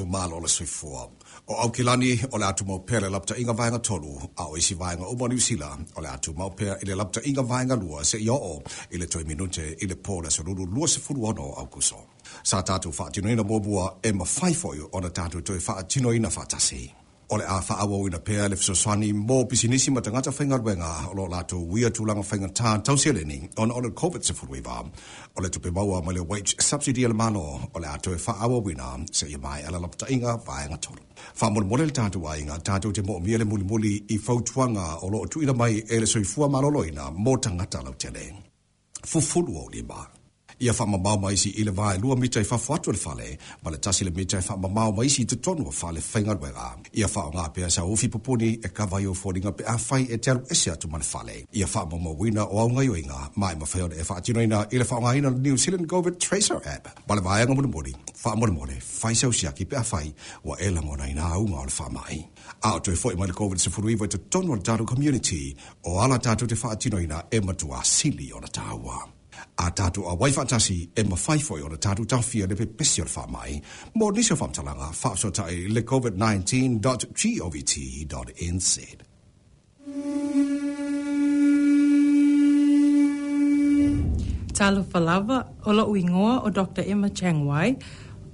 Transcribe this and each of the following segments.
atu malo le soifua o aukilani o le atu maupea le lapataʻiga vaega tolu a o isi vaega uma o niusila o le atu maupea i le lapataʻiga vaega lua seʻia oo i le toe minute i le pō le asolulu lua sefuluono aukuso sa tatou faatinoina muamua e mafai foʻi ona tatou toe faatinoina faatasi o le a faaauauina pea le fesoasoani mo pisinisi ma tagata faigaluega o loo latou uia tulaga faigatā tausia leni ona o le covid sefuluiva o le tupe maua mai le wage subsidy e le malo o le a toe faaua seʻia mae ala lapataʻiga vaega tolu faamolemole le tatou aiga tatou te moomia le mulimuli i fautuaga o loo tuuina mai e le soifua malōlōina mo tagata lautele fufulu ou lima ia faamamao ma isi i le vaelua mita i fafo atu e le fale ma le tasi le mita e faamamao ma isi i totonu o fale faigaluega ia faaaogā pea sa ufi popuni e kava e e i pe a fai e te alu ese atu ma le fale ia faamaumauina o augaioiga ma e mafai ona e faatinoina i le faaogāina le new zealand covid tracer app. Ma le vaega mulimuli faamolemole faisausiaki pe a fai ua e lagonaina auga o le faamaʻi a o toe foʻi mai le covid-19 i totonu o le tatou community o ala tatou te faatinoina e matuā sili o tāua. A tātou a waifa tasi e ma foi o na tātou tawhia le pe pesi o le whaamai, mō nisio whamtalanga e le covid19.govt.nz. Talo Falava, o la uingoa o Dr. Emma Changwai,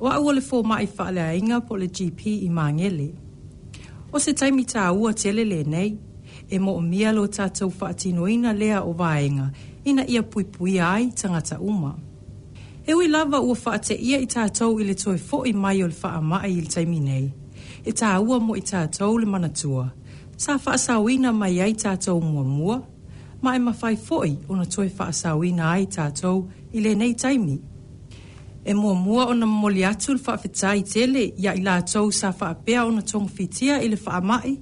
o au le fō mai whaale a inga po le GP i Māngele. O se taimi tā ua tele le nei, e mo o mia lo tātou whaatinoina lea o vaenga, ina ia pui pui ai tangata uma. E ui lava ua whaate ia i tātou i le toi fo i mai o le wha mai i le taimi nei. E tā ua mo i tātou le manatua. Sa wha asawina mai ai tātou mua mua, ma e mawhai foi o na toi wha asawina ai tātou i le nei taimi. E mua mua o na moli atu le wha tele ia i lātou sa wha apea o na tonga fitia i le wha mai.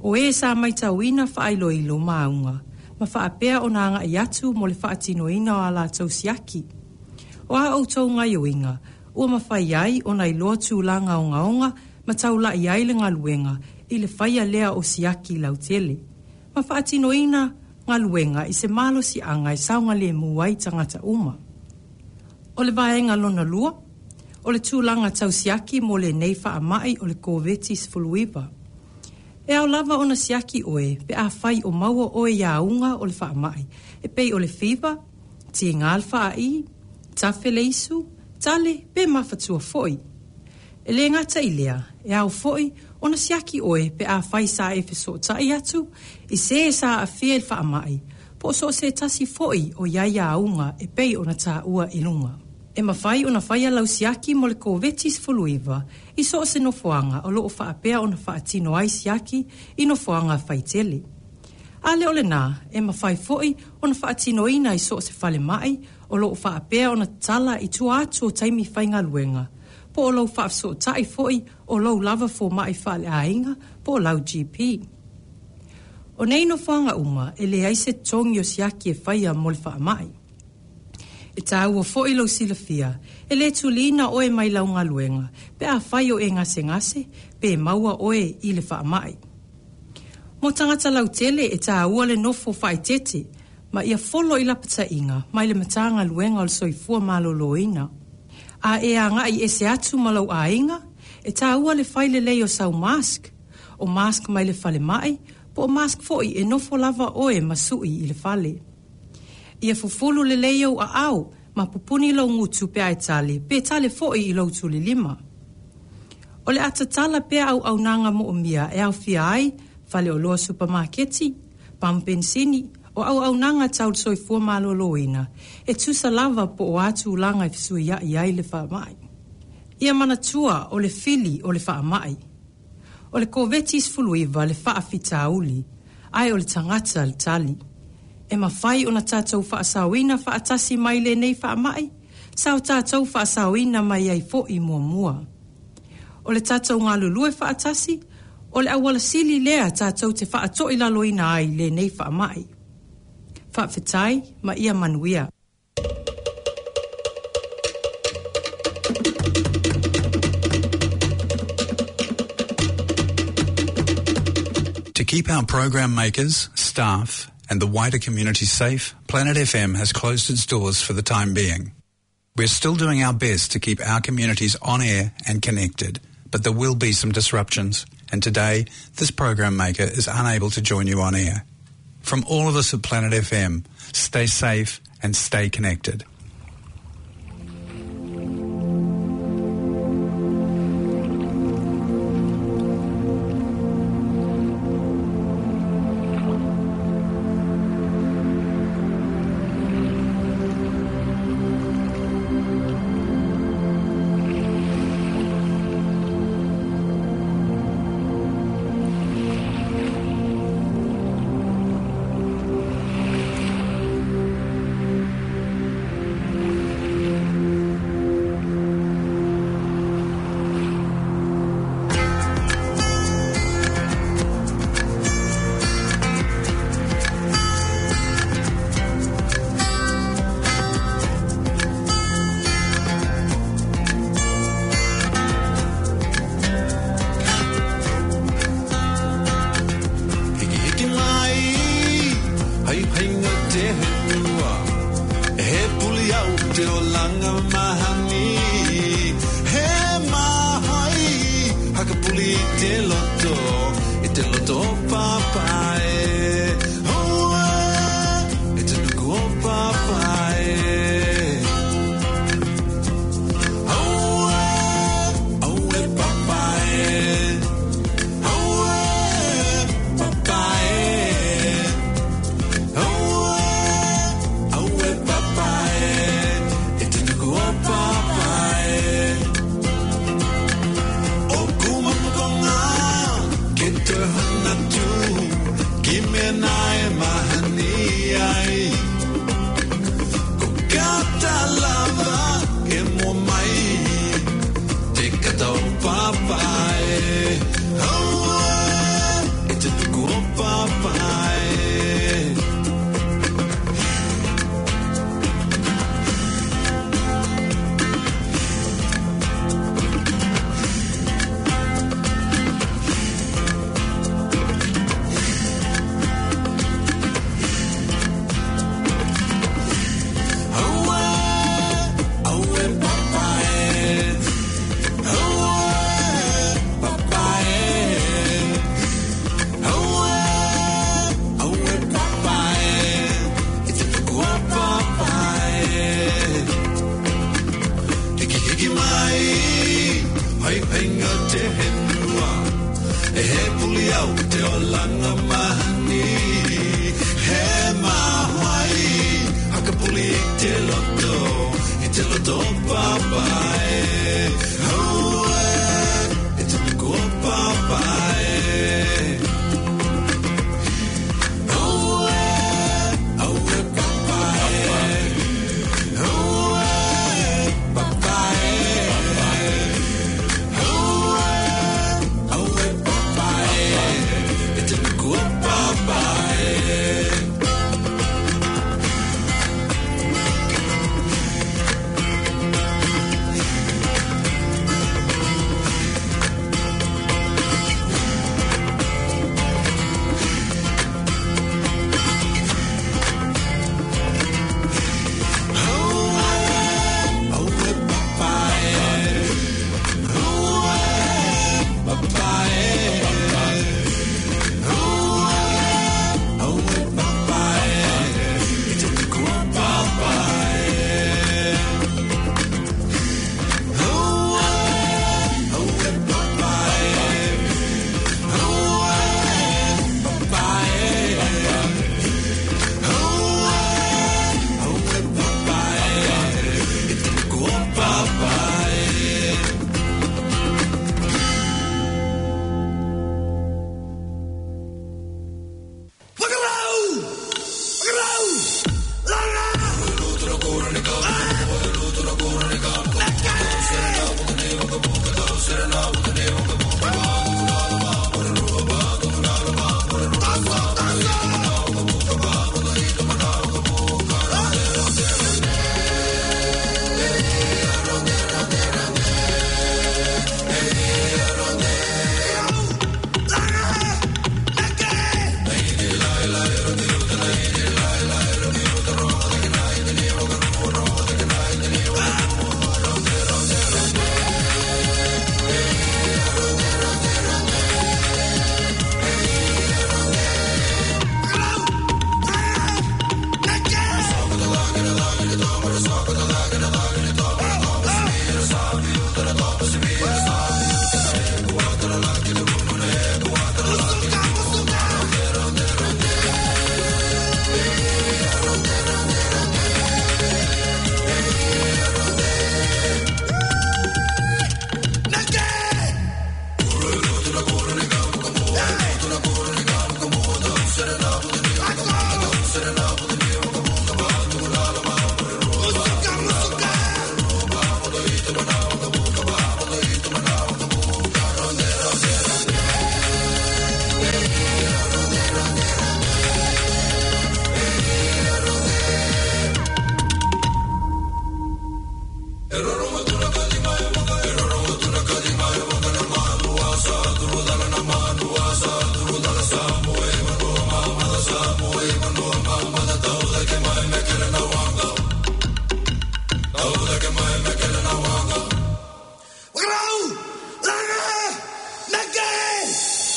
O e sa mai tauina wha ailo ilo maunga ma whaapea o nā ngā i atu mo le whaatino ina o ala tau siaki. O a au tau ngai o inga, ua ma whai ai o nai loa tū langa o ngaonga ma tau la i ai le ngaluenga i le whaia lea o siaki lau tele. Ma whaatino ina ngaluenga i se malo si anga i saunga le muai tangata uma. O le vaenga lona lua, o le tūlanga tau siaki mo le nei wha mai o le kōvetis fuluiva. E au lava ona siaki oe, pe a fai o maua oe ia unga o le wha mai. E pei o le fiba, ti ngā alfa a i, ta feleisu, tale, pe mawhatua foi. E le ngata i lea, e au foi, ona siaki oe, pe a fai sa e fiso i atu, i se e sa a fie le wha mai, po so se tasi foi o ia ia unga, e pei ona ta ua ilunga. E mawhai ona fai a lausiaki mo le kōvetis e i so se no foanga o lo o fa apea o fa atino ai siaki i no foanga fai tele. A le ole nā, e ma fai foi o fa atino ina i so se fale mai o lo o fa apea o tala i tu atu o taimi fai luenga. Po o lo fa afso tai foi o lo lava fo mai fale a po o lau GP. O nei no foanga uma e le aise tongi o siaki e fai a mol fa mai. E tā ua foi lo silafia e le tulina oe mai launga luenga, pe a whai o e ngase ngase, pe maua oe i le whaamai. Mo tangata lau tele e tā ua le nofo whai tete, ma ia folo i lapata inga, mai le matanga luenga o le soifua malo loina. A e a ngai e se atu malau a inga, e tā ua le whai le leo sau mask, o mask mai le fale mai, po o mask foi e nofo lava oe masui i le fale ia fufulu le leo a au ma pupuni lo ngutu pe ai tali pe tali foi i lo tuli lima. O le atatala pe au au nanga mo umia e au fia ai fale o loa supermarketi, pampensini o au au nanga tau soi fua malo loina e tusa lava po o atu langa i fisui ia i ai le wha mai. Ia mana tua o le fili o le wha mai. O le kovetis fuluiva le wha fita uli ai o le tangata le tali e mawhai o na tātou whaasawina whaatasi mai le nei whaamai, sao tātou whaasawina mai ai fo i mua mua. O le tātou ngā lulue whaatasi, o le awala sili lea tātou te whaato i laloina ai le nei whaamai. Whaafetai ma ia manuia. To keep our program makers, staff, and the wider community safe, Planet FM has closed its doors for the time being. We're still doing our best to keep our communities on air and connected, but there will be some disruptions, and today this program maker is unable to join you on air. From all of us at Planet FM, stay safe and stay connected.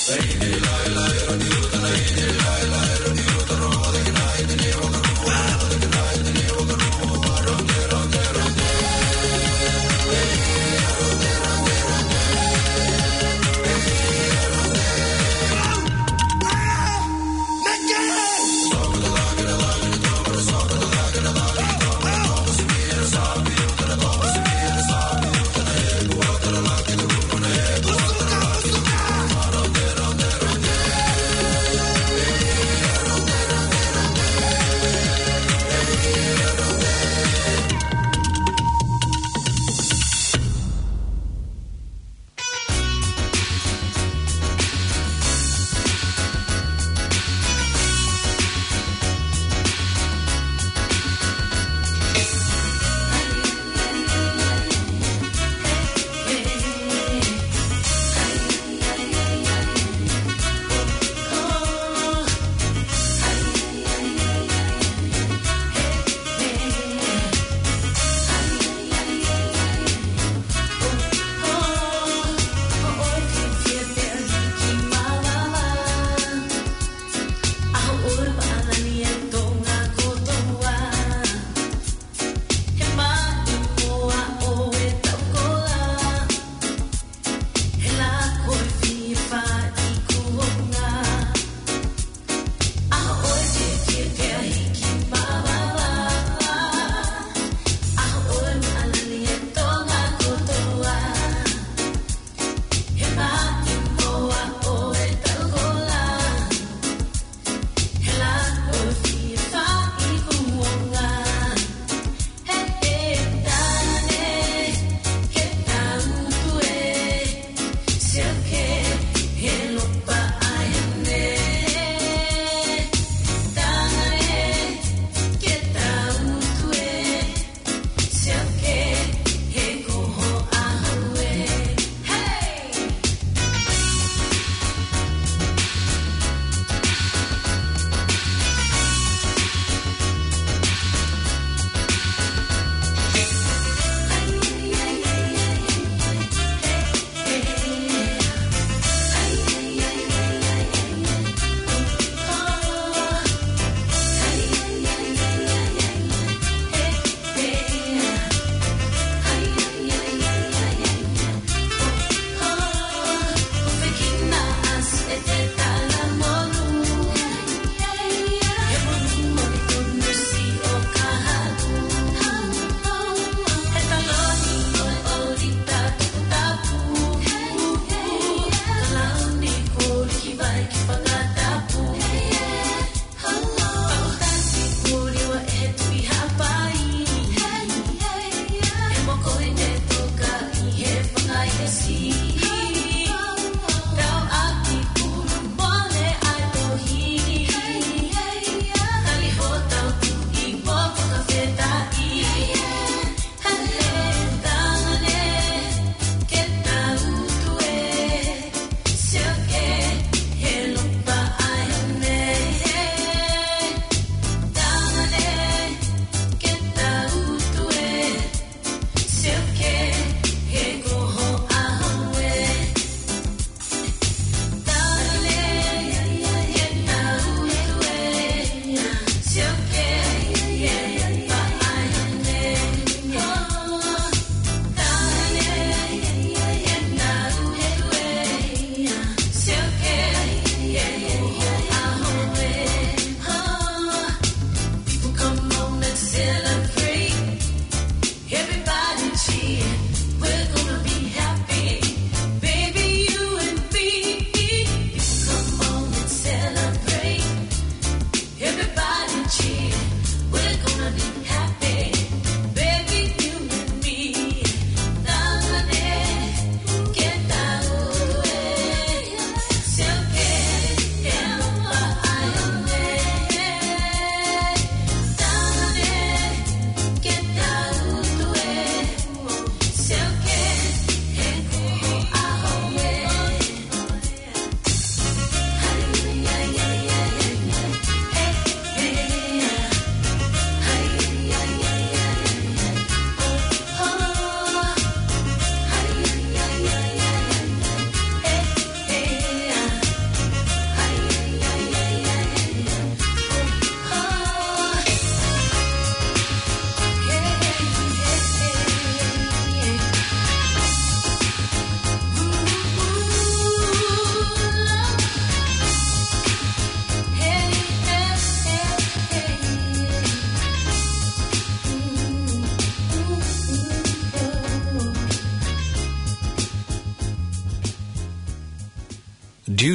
Sayyidi la ilaha illallah, Sayyidi la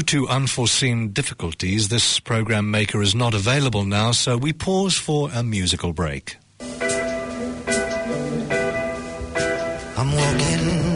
to unforeseen difficulties, this program maker is not available now, so we pause for a musical break. I'm walking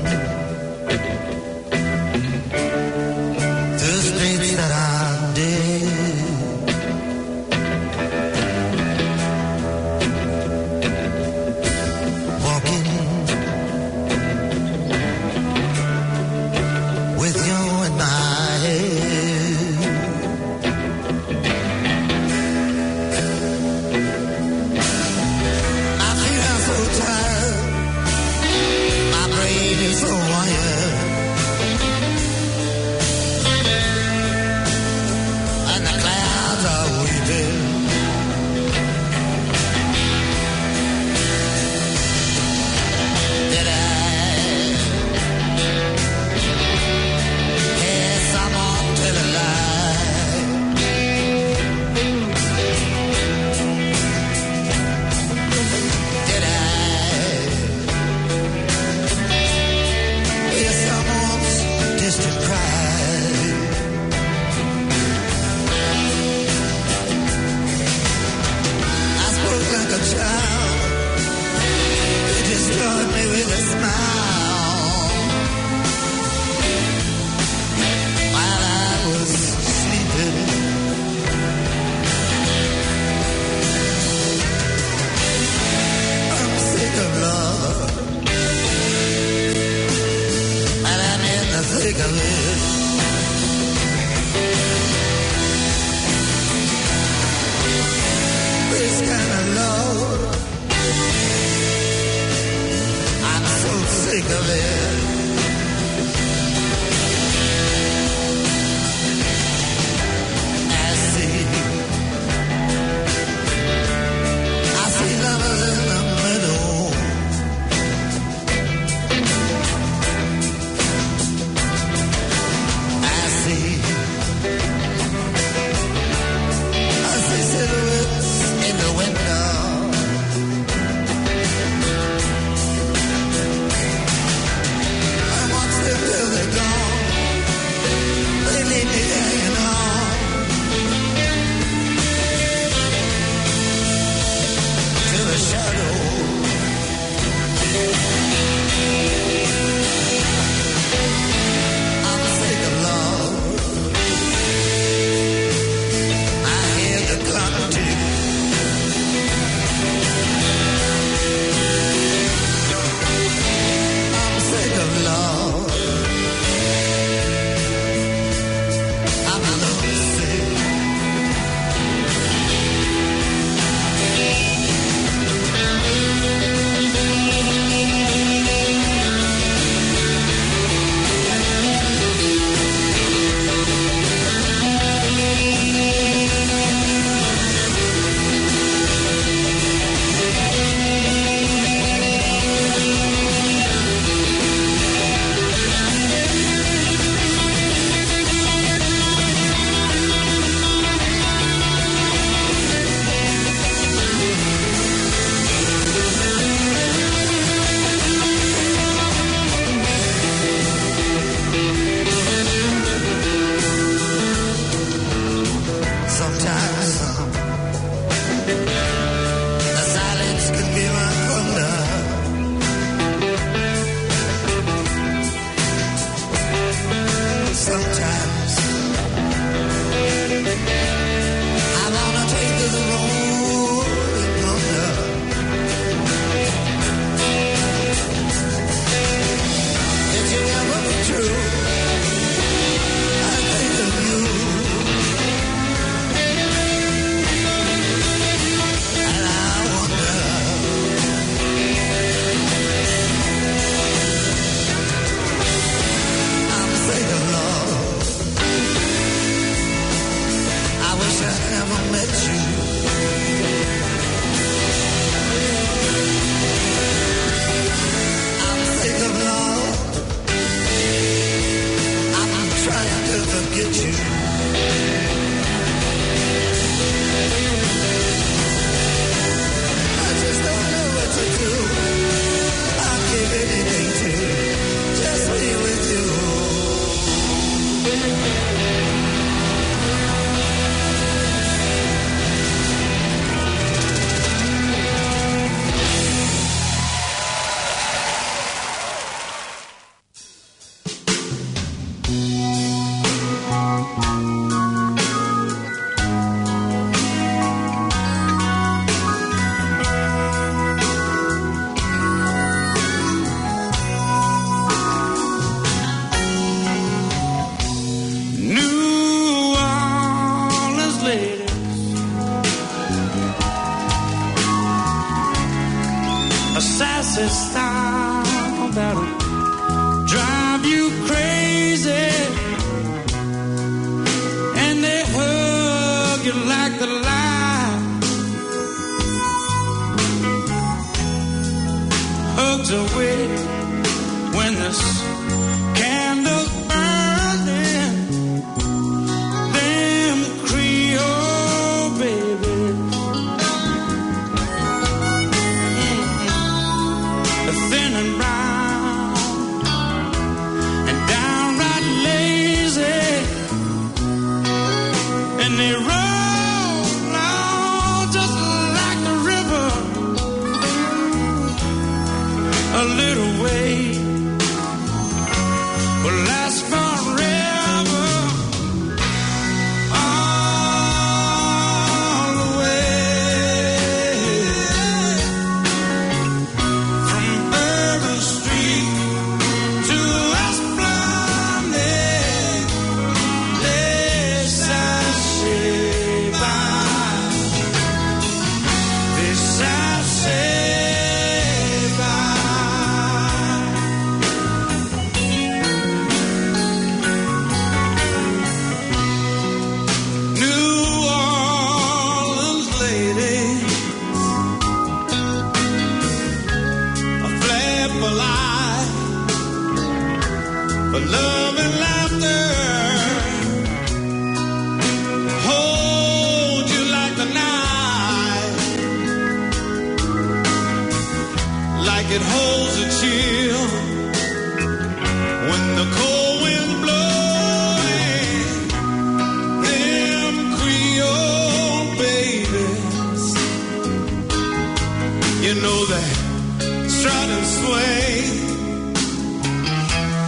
You know that strut and sway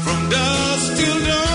from dusk till dawn.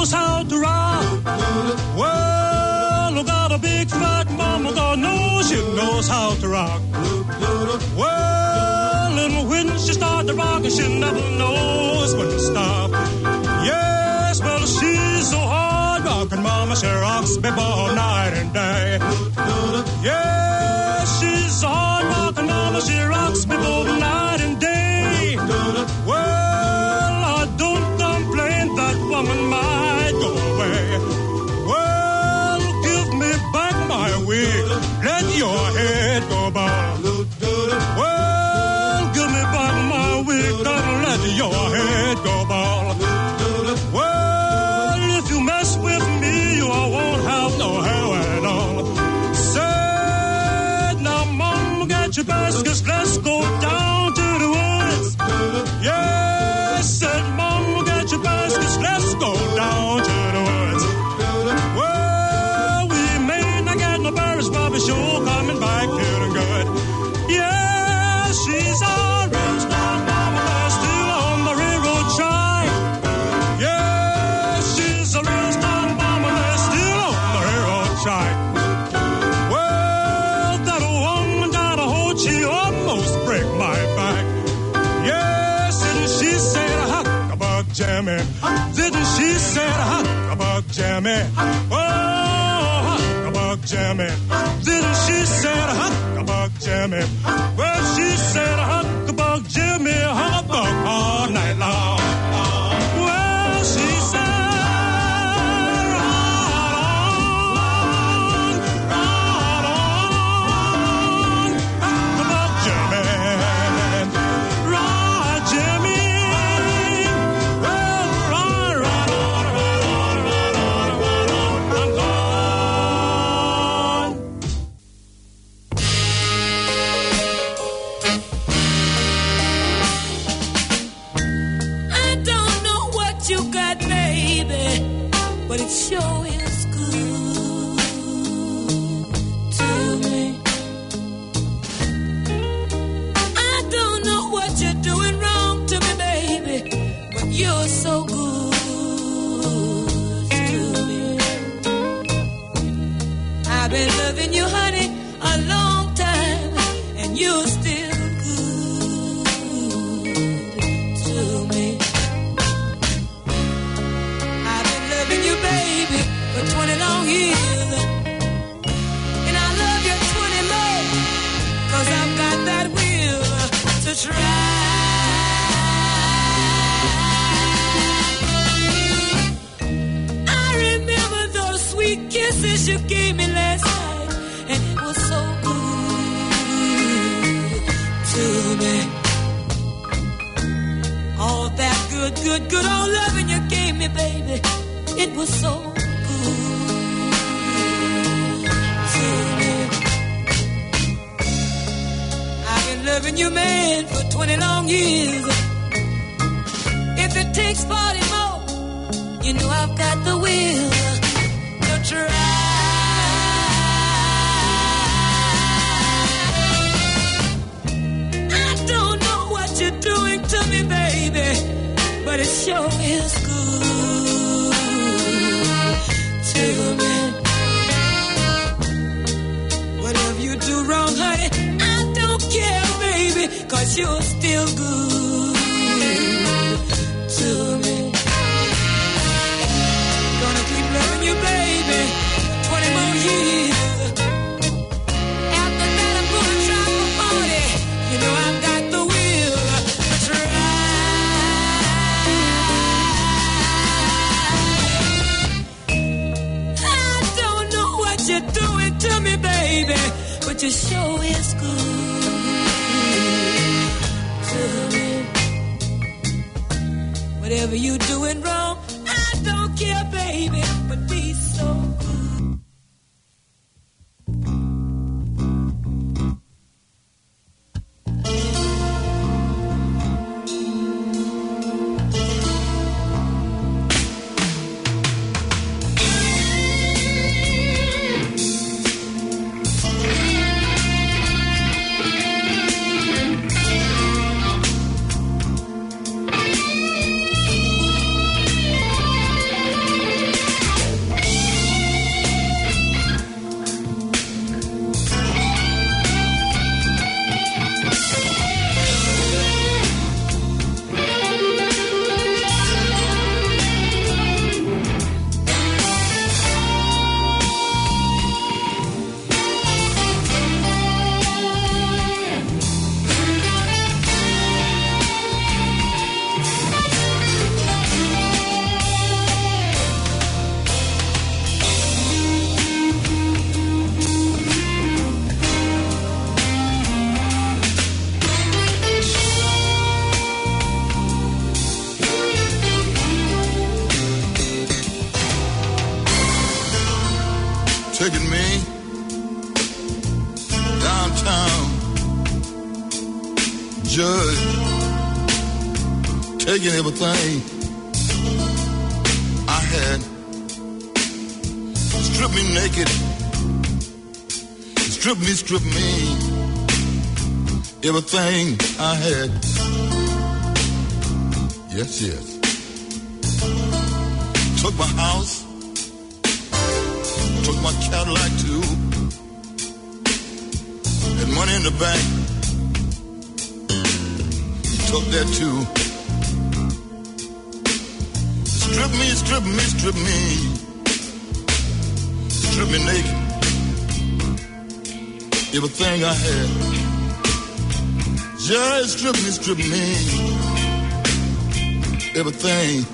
knows how to rock. Well, I got a big fat mama, God knows she knows how to rock. Well, and when she starts to rock, she never knows when to stop. Yes, well, she's so hard rocking, mama, she rocks me all night and day. Yes, she's so hard rocking, mama, she rocks me all night and day. your head. Jimmy? Oh, huckabug Jimmy. Didn't she say huckabug Jimmy? Well, she said huckabug Jimmy, huckabug all night long. Cause you're still good to me. Gonna keep loving you, baby, 20 more years. After that, I'm gonna try for 40. You know I've got the will to try. I don't know what you're doing to me, baby, but sure is Whatever you're doing wrong, taking everything I had. Strip me naked. Strip me, strip me. Everything I had. Yes, yes. Took my house took my Cadillac too. Had money in the bank. Took that too. Strip me, strip me, strip me. Strip me naked. Everything I had. Just strip me, strip me. Everything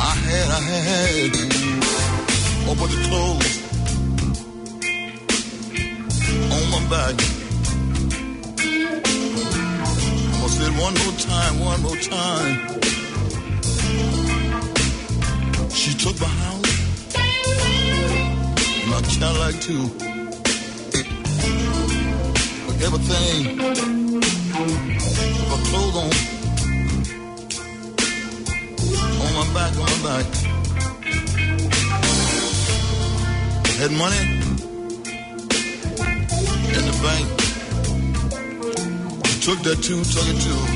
I had, I had. Oh, but the clothes on my back. I'm gonna say it one more time, one more time. Took my house, my Cadillac too. With everything, my clothes on, on my back, on my back. Had money in the bank. Took that too, took it too.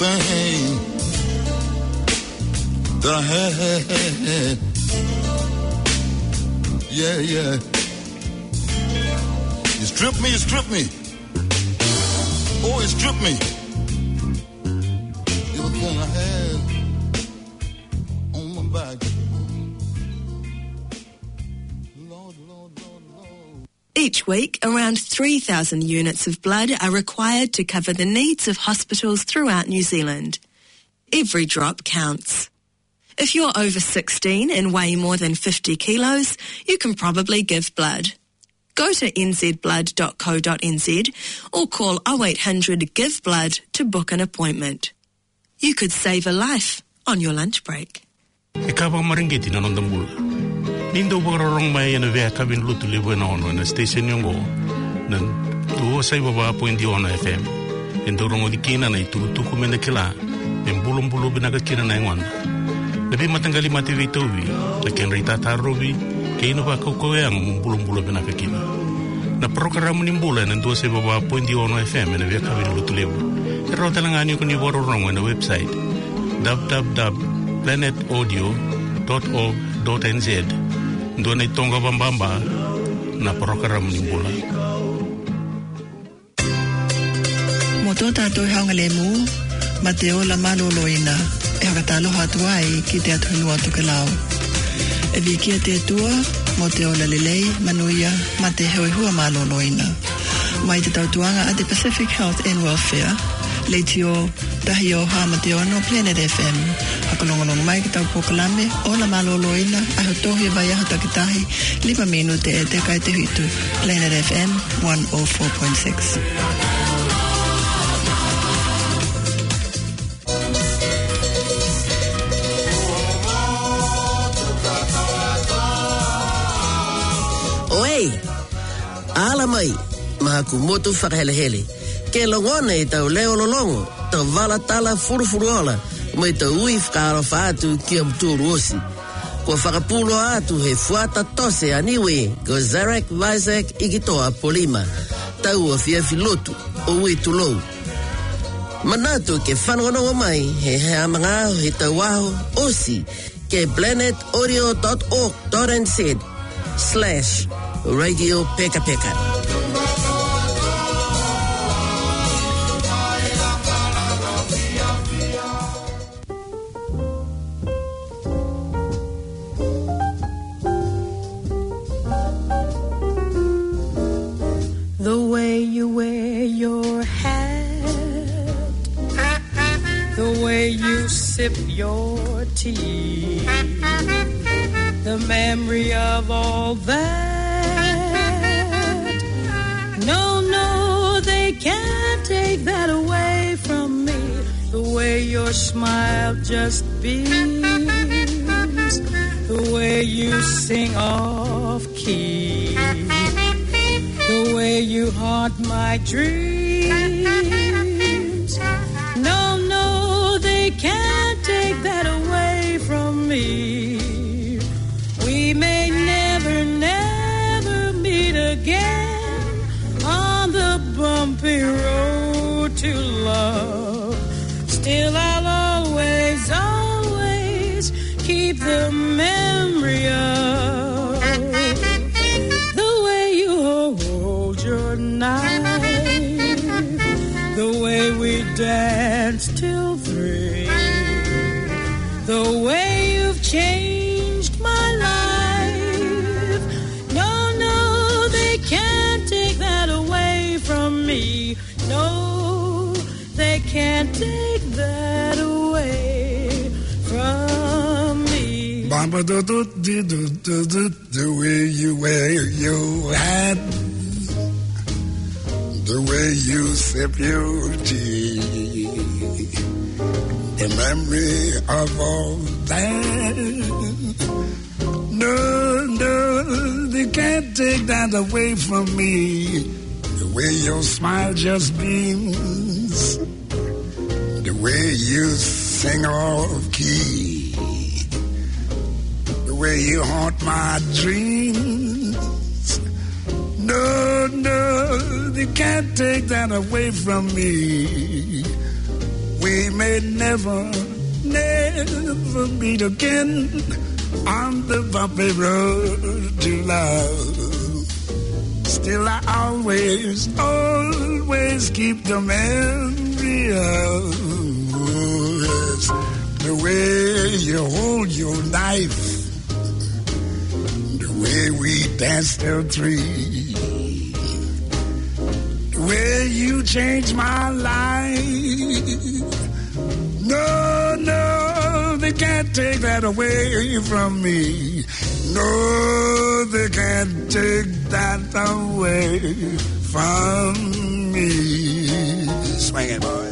That I had. Yeah, yeah. He stripped me, he stripped me. Oh, he stripped me. Around 3,000 units of blood are required to cover the needs of hospitals throughout New Zealand. Every drop counts. If you're over 16 and weigh more than 50 kilos, you can probably give blood. Go to nzblood.co.nz or call 0800 Give Blood to book an appointment. You could save a life on your lunch break. nindo bororong mai ena vea kabin lutu libu ena ono ena station yongo na tuo sai baba po indi ono FM en dorongo di kina na itu tuku mena kila en bulum bulu bina ka kina na engon lebih matanggali mati vi tobi na ken rita tarobi ke ino ba koko yang e bulum bulu bina ka kina na program ni mbula na tuo sai baba po indi ono FM ena vea kavin lutu libu e Terus telangani kuni bororong ena website. www.planetaudio.org.nz ndo nei itonga bambamba na programa ni mbula moto tō tātou haunga le mū, ma te ola maloloina, e hakatalo hatu ai ki te atuhinu atu ke lau. E vi kia te atua, mo te ola lelei, manuia, ma te heoi hua maloloina. Mai te tautuanga a te Pacific Health and Welfare, le tio tahi o ha te ono Planet FM. Hakalongolong mai ki tau pokalame, ola maloloina, a tohi vai aho takitahi, lima minute e te kai te hitu, Planet FM 104.6. Oi, ala mai, maha ku motu whakahelehele. Ke longone i tau leo lolongo, tau wala tala furufuru ola, mai tau ui whakaro whaatu ki am tūru osi. Kua whakapulo atu he fuata tose aniwe, ko Zarek Vizek Igitoa Polima, tau o fiafi lotu, o ui tulou. Manatu ke whanonga mai, he hea mga he tau aho, osi, ke planetaudio.org.nz slash Radio Peka Peka. Just Do do do do do do the way you wear your hat, the way you sip your tea, the memory of all that. No, no, they can't take that away from me. The way your smile just beams, the way you sing off key way you haunt my dreams. No, no, you can't take that away from me. We may never, never meet again on the bumpy road to love. Still, I always, always keep the memory of the way you hold your knife way we danced till three, the way you changed my life. No, no, they can't take that away from me. No, they can't take that away from me. Swing it, boys.